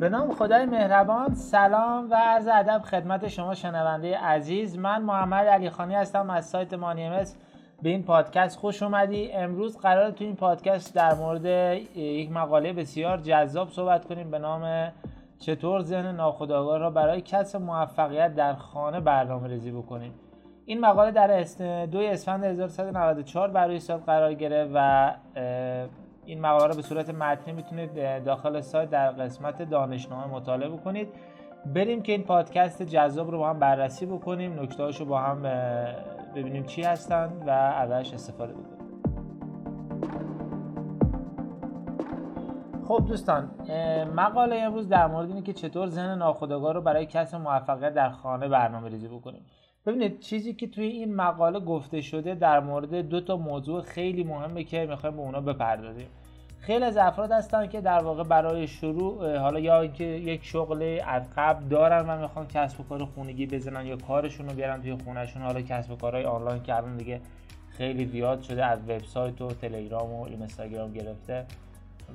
به نام خدای مهربان سلام و عرض ادب خدمت شما شنونده عزیز. من محمد علی خانی هستم از سایت مانیمس به این پادکست خوش اومدی. امروز قرار تو این پادکست در مورد یک مقاله بسیار جذاب صحبت کنیم به نام چطور ذهن ناخودآگاه را برای کسب موفقیت در خانه برنامه ریزی بکنیم. این مقاله در دو اسفند 1194 برای سال قرار گرفت و این مقاله رو به صورت متنی می‌تونید داخل سایت در قسمت دانشنامه مطالعه بکنید. بریم که این پادکست جذاب رو با هم بررسی بکنیم نکته رو با هم ببینیم چی هستن و ازش استفاده بکنیم. خب دوستان مقاله امروز در مورد اینه که چطور ذهن ناخودآگاه رو برای کسب موفقیت در خانه برنامه ریزی بکنیم. ببینید چیزی که توی این مقاله گفته شده در مورد دو تا موضوع خیلی مهمه که می‌خوایم به اونا بپردازیم. خیلی از افراد هستن که در واقع برای شروع حالا یا اینکه یک شغل از قبل دارن و می‌خوان کسب و کار خونگی بزنن یا کارشون رو بیارن توی خونهشون حالا کسب و کارهای آنلاین الان دیگه خیلی زیاد شده از وبسایت و تلگرام و اینستاگرام گرفته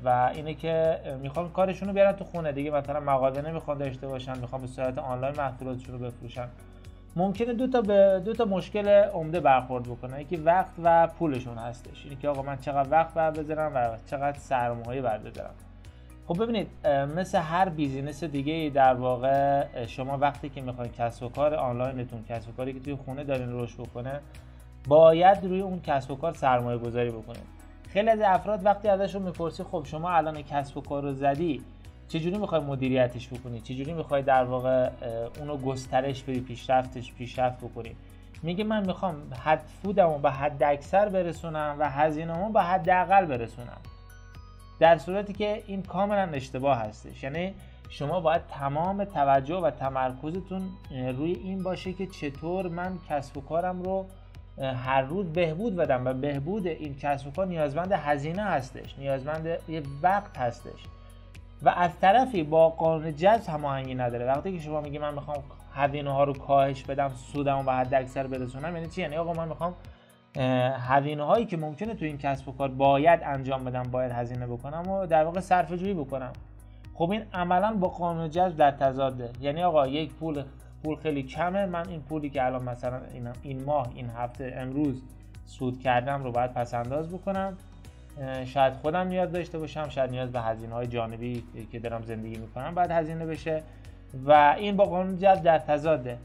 و اینه که می‌خوان کارشون رو بیارن تو خونه. دیگه مثلا مغازه نمی‌خوان داشته باشن می‌خوان به صورت آنلاین محصولاتشون رو بفروشن. ممکنه دو تا به دو تا مشکل عمده برخورد بکنه. یکی وقت و پولشون هستش. اینه که آقا من چقدر وقت بر بذارم و چقدر سرمایه بر بذارم. خب ببینید مثل هر business دیگه در واقع شما وقتی که می‌خواین کسب و کار آنلاینتون کسب و کاری که توی خونه دارین رشد بکنه باید روی اون کسب و کار سرمایه گذاری بکنید. خیلی از افراد وقتی ازشون می‌پرسی خب شما الان کسب و کار رو زدی چجوری می‌خوای مدیریتش بکنی؟ چجوری می‌خوای در واقع اونو گسترش بدی پیشرفتش پیشرفت بکنی؟ میگه من می‌خوام حد سودمو به حد اکثر برسونم و هزینه‌مو به حد اقل برسونم. در صورتی که این کاملا اشتباه هستش. یعنی شما باید تمام توجه و تمرکزتون روی این باشه که چطور من کسب و کارم رو هر روز بهبود بدم و بهبود این کسب و کار نیازمند هزینه هستش. نیازمند یه وقت هستش. و از طرفی با قانون جذب هماهنگی نداره. وقتی که شما میگی من می‌خوام هزینه ها رو کاهش بدم سودمو به حد اکثر برسونم یعنی چی؟ یعنی آقا من می‌خوام هزینه هایی که ممکنه تو این کسب و کار باید انجام بدم باید هزینه بکنم و در واقع صرفه جویی بکنم. خب این عملا با قانون جذب در تضاده. یعنی آقا یک پول پول خیلی کمه من این پولی که الان مثلا این ماه این هفته امروز سود کردم رو باید پس انداز بکنم. شاید خودم نیاز داشته باشم شاید نیاز به هزینه های جانبی که دارم زندگی می‌کنم باید هزینه بشه. و این با قانون جذب در تضاده.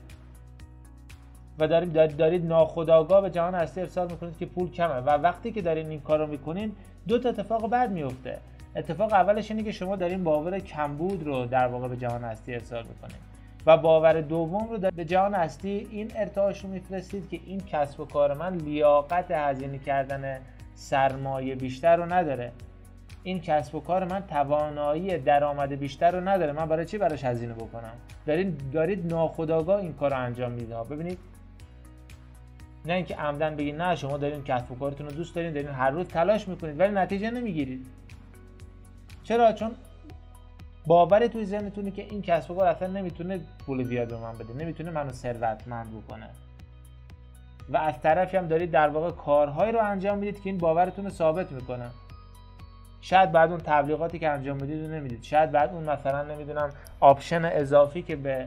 و دارید دارید ناخودآگاه به جهان هستی ارسال می‌کنید که پول کمه. و وقتی که دارین این کار رو می‌کنین دو تا اتفاق بد میفته اتفاق اولش اینه که شما دارین باور کمبود رو در واقع به جهان هستی ارسال می‌کنید و باور دوم رو به جهان هستی این ارتعاش رو میفرستید که این کسب و کار من لیاقت هزینه کردن سرمایه بیشتر رو نداره. این کسب و کار من توانایی درآمد بیشتر رو نداره. من برای چی براش هزینه بکنم؟ دارید دارید ناخودآگاه این کار رو انجام می‌دید ببینید. نه اینکه عمدن بگید نه شما دارین کسب و کارتون رو دوست دارین دارین هر روز تلاش می‌کنید ولی نتیجه نمی‌گیرید. چرا؟ چون باور توی ذهنتونه که این کسب و کار اصلا نمی‌تونه پول زیاد به من بده نمی‌تونه منو ثروتمند بکنه. و از طرفی هم دارید در واقع کارهایی رو انجام می‌دید که این باورتون رو ثابت می‌کنه. شاید بعد اون تبلیغاتی که انجام می‌دید رو نمی‌دید. شاید بعد اون مثلا نمی‌دونم option اضافی که به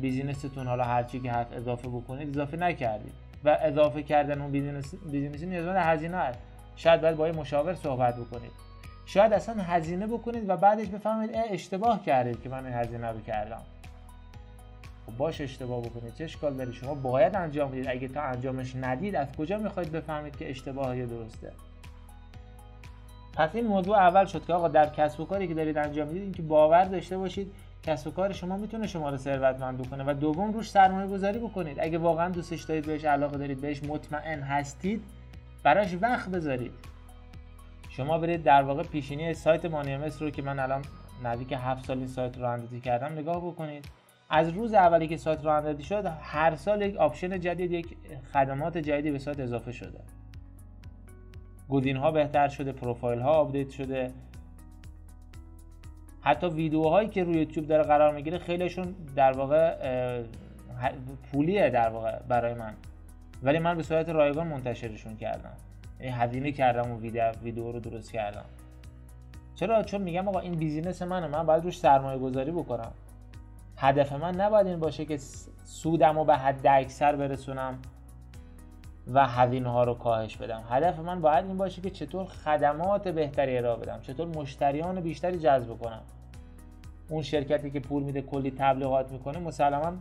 business تون حالا هرچی که هست اضافه بکنید اضافه نکردید. و اضافه کردن اون business business ی نیازمند هزینه است. شاید باید با یه مشاور صحبت بکنید. شاید اصلا هزینه بکنید و بعدش بفهمید اشتباه کردید که من این هزینه رو کردم. باش اشتباه بکنید چه اشکال داره؟ شما باید انجام بدید. اگه تا انجامش ندید از کجا می‌خواید بفهمید که اشتباه یا درسته؟ پس این موضوع اول شد که آقا در کسب و کاری که دارید انجام می‌دید اینکه باور داشته باشید کسب و کار شما می‌تونه شما رو ثروتمند بکنه و دوم روش سرمایه گذاری بکنید. اگه واقعا دوستش دارید بهش علاقه دارید بهش مطمئن هستید براش وقت بذارید. شما برید در واقع پیشینی سایت مانیمس رو که من الان نزدیک هفت سال این سایت رو راه‌اندازی کردم نگاه بکنید. از روز اولی که سایت راه‌اندازی شد هر سال یک option جدید یک خدمات جدیدی به سایت اضافه شده. گزینه ها بهتر شده پروفایل ها update شده. حتی ویدیوهایی که روی یوتیوب داره قرار می‌گیره خیلیشون در واقع پولیه در واقع برای من. ولی من به صورت رایگان منتشرشون کردم. یعنی هزینه کردم و ویدیو, ویدیو رو درست کردم. چرا؟ چون میگم آقا این business منه. من باید روش سرمایه گذاری بکنم. هدف من نباید این باشه که سودم رو به حد اکثر برسونم و هزینه ها رو کاهش بدم. هدف من باید این باشه که چطور خدمات بهتری ارائه بدم چطور مشتریان بیشتری جذب کنم. اون شرکتی که پول میده کلی تبلیغات می‌کنه مسلما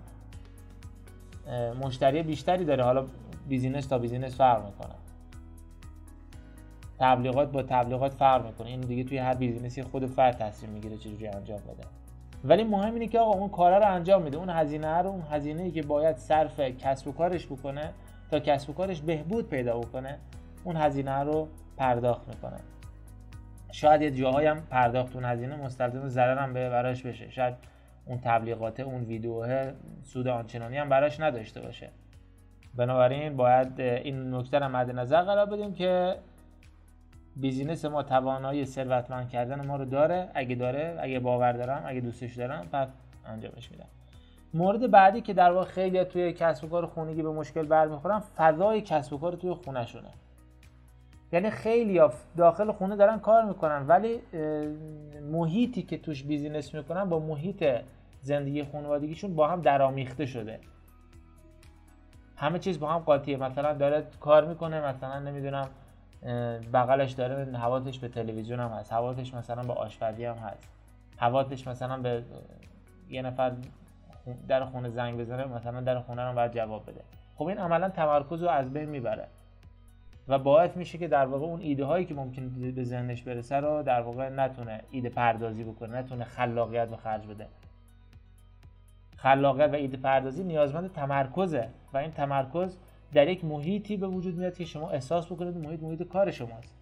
مشتری بیشتری داره. حالا business تا business فرق می‌کنه. تبلیغات با تبلیغات فرق می‌کنه. این دیگه توی هر business ی خود فرد تصمیم می‌گیره چجوری انجام بده. ولی مهم اینه که آقا اون کارا رو انجام میده. اون هزینه رو اون هزینه ای که باید صرف کسب و کارش بکنه تا کسب و کارش بهبود پیدا بکنه اون هزینه رو پرداخت می‌کنه. شاید یه جاهایی هم پرداخت اون هزینه مستلزم ضرر هم به براش بشه. شاید اون تبلیغات اون ویدیوه سود آنچنانی هم براش نداشته باشه. بنابراین باید این نکته رو مد نظر قرار بدیم که بیزینس ما توانایی ثروتمند کردن ما رو داره اگه داره اگه باور دارم اگه دوستش دارم پس انجامش میدم. مورد بعدی که در واقع خیلی توی کسب و کار خونگی به مشکل برمیخورن فضای کسب و کار توی خونه شونه یعنی خیلی داخل خونه دارن کار می‌کنن ولی محیطی که توش بیزینس می‌کنن با محیط زندگی خانوادگیشون با هم درامیخته شده. همه چیز با هم قاطیه. مثلا داره کار می‌کنه مثلا نمی‌دونم بغلش داره حواسش به تلویزیون هم هست. حواسش مثلا به آشپزی هم هست. حواسش مثلا به یه نفر در خونه زنگ بزنه مثلا در خونه رو باید جواب بده. خب این عملا تمرکز رو از بین می‌بره. و باعث میشه که در واقع اون ایده هایی که ممکن به ذهنش برسه رو در واقع نتونه ایده پردازی بکنه نتونه خلاقیت به خرج بده. خلاقیت و ایده پردازی نیازمند تمرکزه و این تمرکز در یک محیطی به وجود میاد که شما احساس بکنید محیط محیط کار شماست.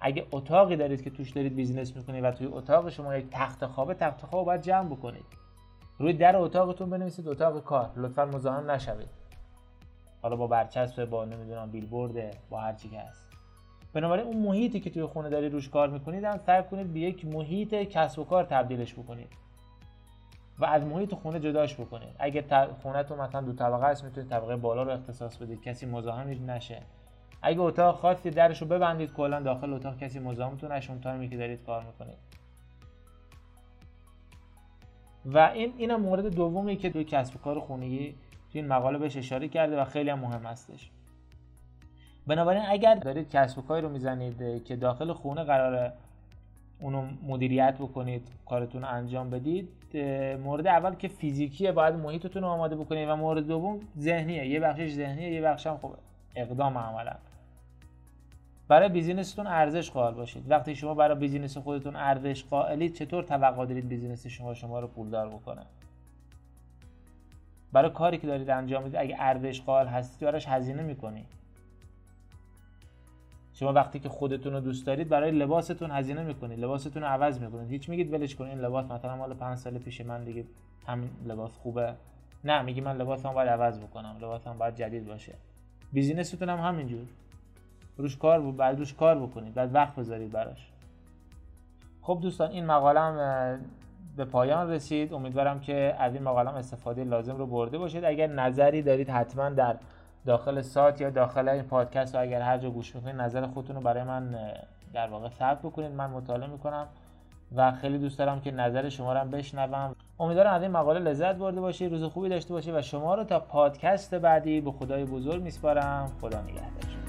اگه اتاقی دارید که توش دارید بیزینس می‌کنید و توی اتاق شما یک تخت خوابه تخت خواب باید جمع بکنید. روی در اتاقتون بنویسید اتاق کار. لطفا مزاحم نشوید. حالا با برچسب با نمی‌دونم بیلبورد با هر چی که هست. بنابراین اون محیطی که توی خونه دارید روش کار می‌کنید هم سعی کنید به یک محیط کسب و کار تبدیلش بکنید. و از محیط خونه جداش بکنید اگه خونهتون مثلا دو طبقه است می‌تونید طبقه بالا رو اختصاص بدید. کسی مزاحم نشه. اگه اتاق خاصی درش رو ببندید کلا داخل اتاق کسی مزاحمتون نشه. اون تایمی که دارید کار می‌کنید. و این اینم مورد دومی که توی کسب کار خونگی توی این مقاله بهش اشاره کرده و خیلی هم مهم هستش. بنابراین اگر دارید کسب و کاری رو می‌زنید که داخل خونه قراره اونو مدیریت بکنید کارتون انجام بدید. مورد اول که فیزیکیه باید محیطتون رو آماده بکنید و مورد دوم ذهنیه. یه بخشش ذهنیه یه بخش هم خب اقدام عملا. برای business تون ارزش قائل باشید. وقتی شما برای business خودتون ارزش قائلید چطور توقع دارید business شما شما رو پولدار بکنه؟ برای کاری که دارید انجام می‌دید اگه ارزش قائل هستید براش هزینه می‌کنید شما وقتی که خودتون رو دوست دارید برای لباستون هزینه می‌کنید لباستون رو عوض می‌کنید. هیچ میگید ولش کنید این لباس مثلا مال 5 سال پیش من دیگه همین لباس خوبه. نه میگی من لباسم باید عوض بکنم لباسم باید جدید باشه. بیزینستون هم همینجور. روش کار بود بعد روش کار بکنید بعد وقت بذارید براش. خب دوستان این مقالم به پایان رسید. امیدوارم که از این مقالم استفاده لازم رو برده باشید. اگر نظری دارید حتما در داخل سایت یا داخل این پادکست و اگر هر جا گوش می‌کنید نظر خودتون رو برای من در واقع ثبت بکنید. من مطالعه می‌کنم و خیلی دوست دارم که نظر شما رو هم بشنوم. امیدوارم از این مقاله لذت برده باشید روز خوبی داشته باشید و شما رو تا پادکست بعدی به خدای بزرگ میسپارم. خدا نگهدار.